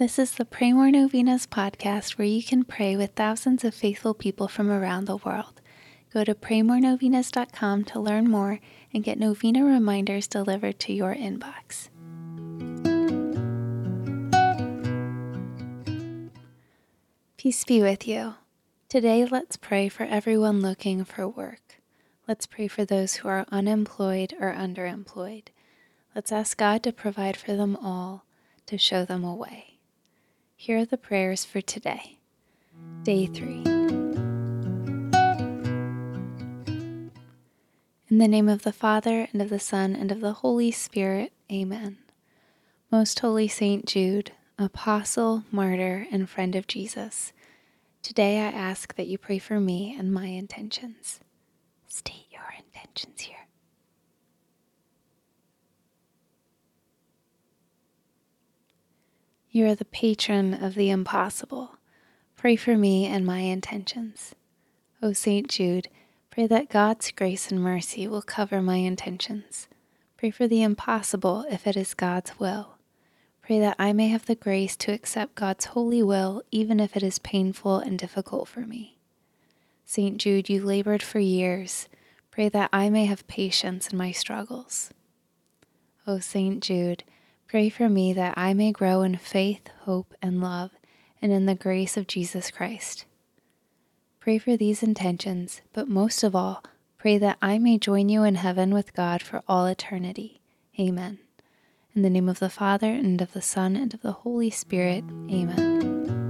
This is the Pray More Novenas podcast where you can pray with thousands of faithful people from around the world. Go to praymorenovenas.com to learn more and get novena reminders delivered to your inbox. Peace be with you. Today, let's pray for everyone looking for work. Let's pray for those who are unemployed or underemployed. Let's ask God to provide for them all, to show them a way. Here are the prayers for today. Day 3. In the name of the Father, and of the Son, and of the Holy Spirit, Amen. Most Holy Saint Jude, Apostle, Martyr, and friend of Jesus, today I ask that you pray for me and my intentions. State your intentions here. You are the patron of the impossible. Pray for me and my intentions. O St. Jude, pray that God's grace and mercy will cover my intentions. Pray for the impossible if it is God's will. Pray that I may have the grace to accept God's holy will even if it is painful and difficult for me. St. Jude, you labored for years. Pray that I may have patience in my struggles. O St. Jude, Pray for me that I may grow in faith, hope, and love, and in the grace of Jesus Christ. Pray for these intentions, but most of all, pray that I may join you in heaven with God for all eternity. Amen. In the name of the Father, and of the Son, and of the Holy Spirit. Amen.